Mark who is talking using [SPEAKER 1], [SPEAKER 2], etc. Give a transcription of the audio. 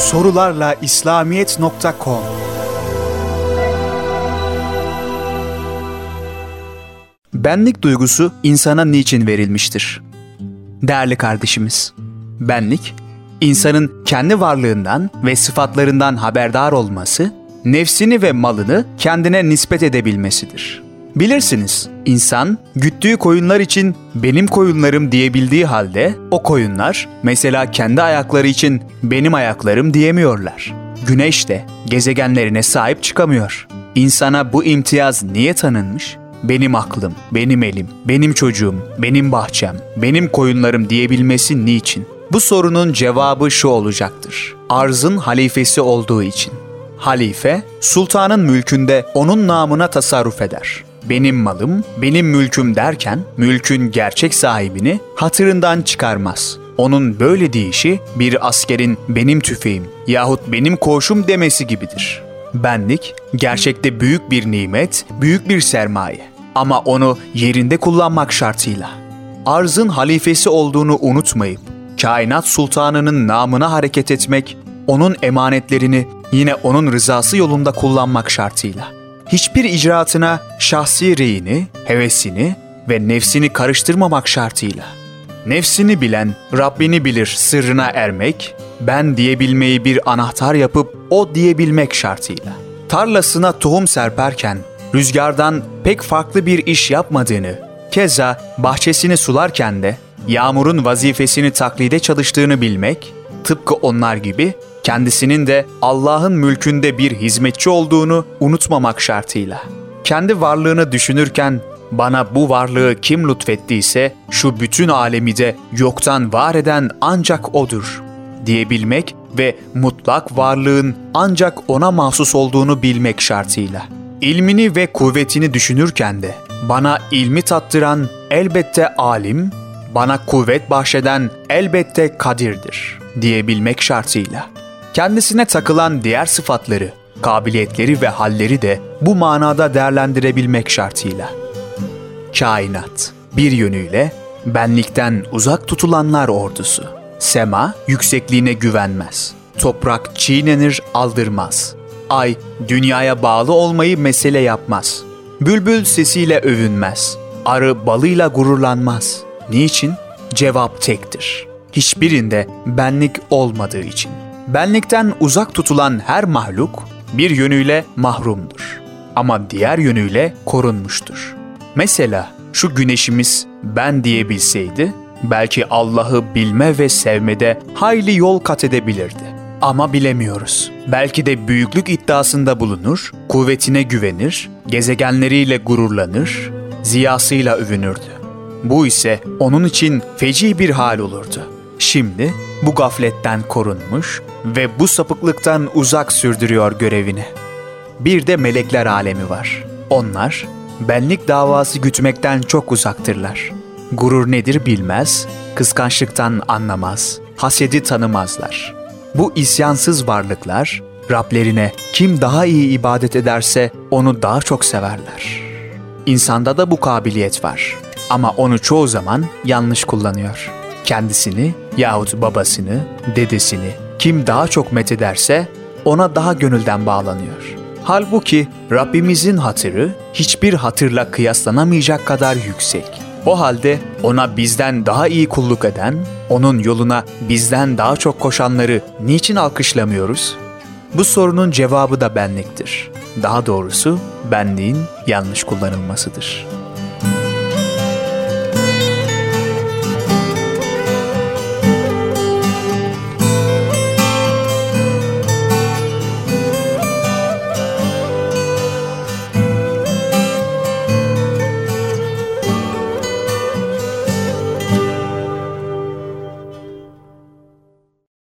[SPEAKER 1] Sorularla İslamiyet.com Benlik duygusu insana niçin verilmiştir? Değerli kardeşimiz, benlik, insanın kendi varlığından ve sıfatlarından haberdar olması, nefsini ve malını kendine nispet edebilmesidir. Bilirsiniz, insan güttüğü koyunlar için benim koyunlarım diyebildiği halde o koyunlar mesela kendi ayakları için benim ayaklarım diyemiyorlar. Güneş de gezegenlerine sahip çıkamıyor. İnsana bu imtiyaz niye tanınmış? Benim aklım, benim elim, benim çocuğum, benim bahçem, benim koyunlarım diyebilmesi niçin? Bu sorunun cevabı şu olacaktır. Arzın halifesi olduğu için. Halife, sultanın mülkünde onun namına tasarruf eder benim malım, benim mülküm derken mülkün gerçek sahibini hatırından çıkarmaz. Onun böyle deyişi bir askerin benim tüfeğim yahut benim koğuşum demesi gibidir. Benlik gerçekte büyük bir nimet, büyük bir sermaye. Ama onu yerinde kullanmak şartıyla. Arzın halifesi olduğunu unutmayıp kainat sultanının namına hareket etmek, onun emanetlerini yine onun rızası yolunda kullanmak şartıyla.'' Hiçbir icraatına şahsi reyini, hevesini ve nefsini karıştırmamak şartıyla. Nefsini bilen, Rabbini bilir sırrına ermek, ben diyebilmeyi bir anahtar yapıp o diyebilmek şartıyla. Tarlasına tohum serperken rüzgardan pek farklı bir iş yapmadığını, keza bahçesini sularken de yağmurun vazifesini taklide çalıştığını bilmek, tıpkı onlar gibi kendisinin de Allah'ın mülkünde bir hizmetçi olduğunu unutmamak şartıyla. Kendi varlığını düşünürken bana bu varlığı kim lütfettiyse şu bütün alemi de yoktan var eden ancak odur diyebilmek ve mutlak varlığın ancak ona mahsus olduğunu bilmek şartıyla. İlmini ve kuvvetini düşünürken de bana ilmi tattıran elbette alim, bana kuvvet bahşeden elbette kadirdir diyebilmek şartıyla. Kendisine takılan diğer sıfatları, kabiliyetleri ve halleri de bu manada değerlendirebilmek şartıyla. Kainat, bir yönüyle benlikten uzak tutulanlar ordusu. Sema yüksekliğine güvenmez. Toprak çiğnenir, aldırmaz. Ay dünyaya bağlı olmayı mesele yapmaz. Bülbül sesiyle övünmez. Arı balıyla gururlanmaz. Niçin? Cevap tektir. Hiçbirinde benlik olmadığı için benlikten uzak tutulan her mahluk bir yönüyle mahrumdur. Ama diğer yönüyle korunmuştur. Mesela şu güneşimiz ben diyebilseydi, belki Allah'ı bilme ve sevmede hayli yol kat edebilirdi. Ama bilemiyoruz. Belki de büyüklük iddiasında bulunur, kuvvetine güvenir, gezegenleriyle gururlanır, ziyasıyla övünürdü. Bu ise onun için feci bir hal olurdu. Şimdi bu gafletten korunmuş ve bu sapıklıktan uzak sürdürüyor görevini. Bir de melekler alemi var. Onlar benlik davası gütmekten çok uzaktırlar. Gurur nedir bilmez, kıskançlıktan anlamaz, hasedi tanımazlar. Bu isyansız varlıklar Rablerine kim daha iyi ibadet ederse onu daha çok severler. İnsanda da bu kabiliyet var ama onu çoğu zaman yanlış kullanıyor. Kendisini yahut babasını, dedesini kim daha çok methederse ona daha gönülden bağlanıyor. Halbuki Rabbimizin hatırı hiçbir hatırla kıyaslanamayacak kadar yüksek. O halde ona bizden daha iyi kulluk eden, onun yoluna bizden daha çok koşanları niçin alkışlamıyoruz? Bu sorunun cevabı da benliktir. Daha doğrusu benliğin yanlış kullanılmasıdır.''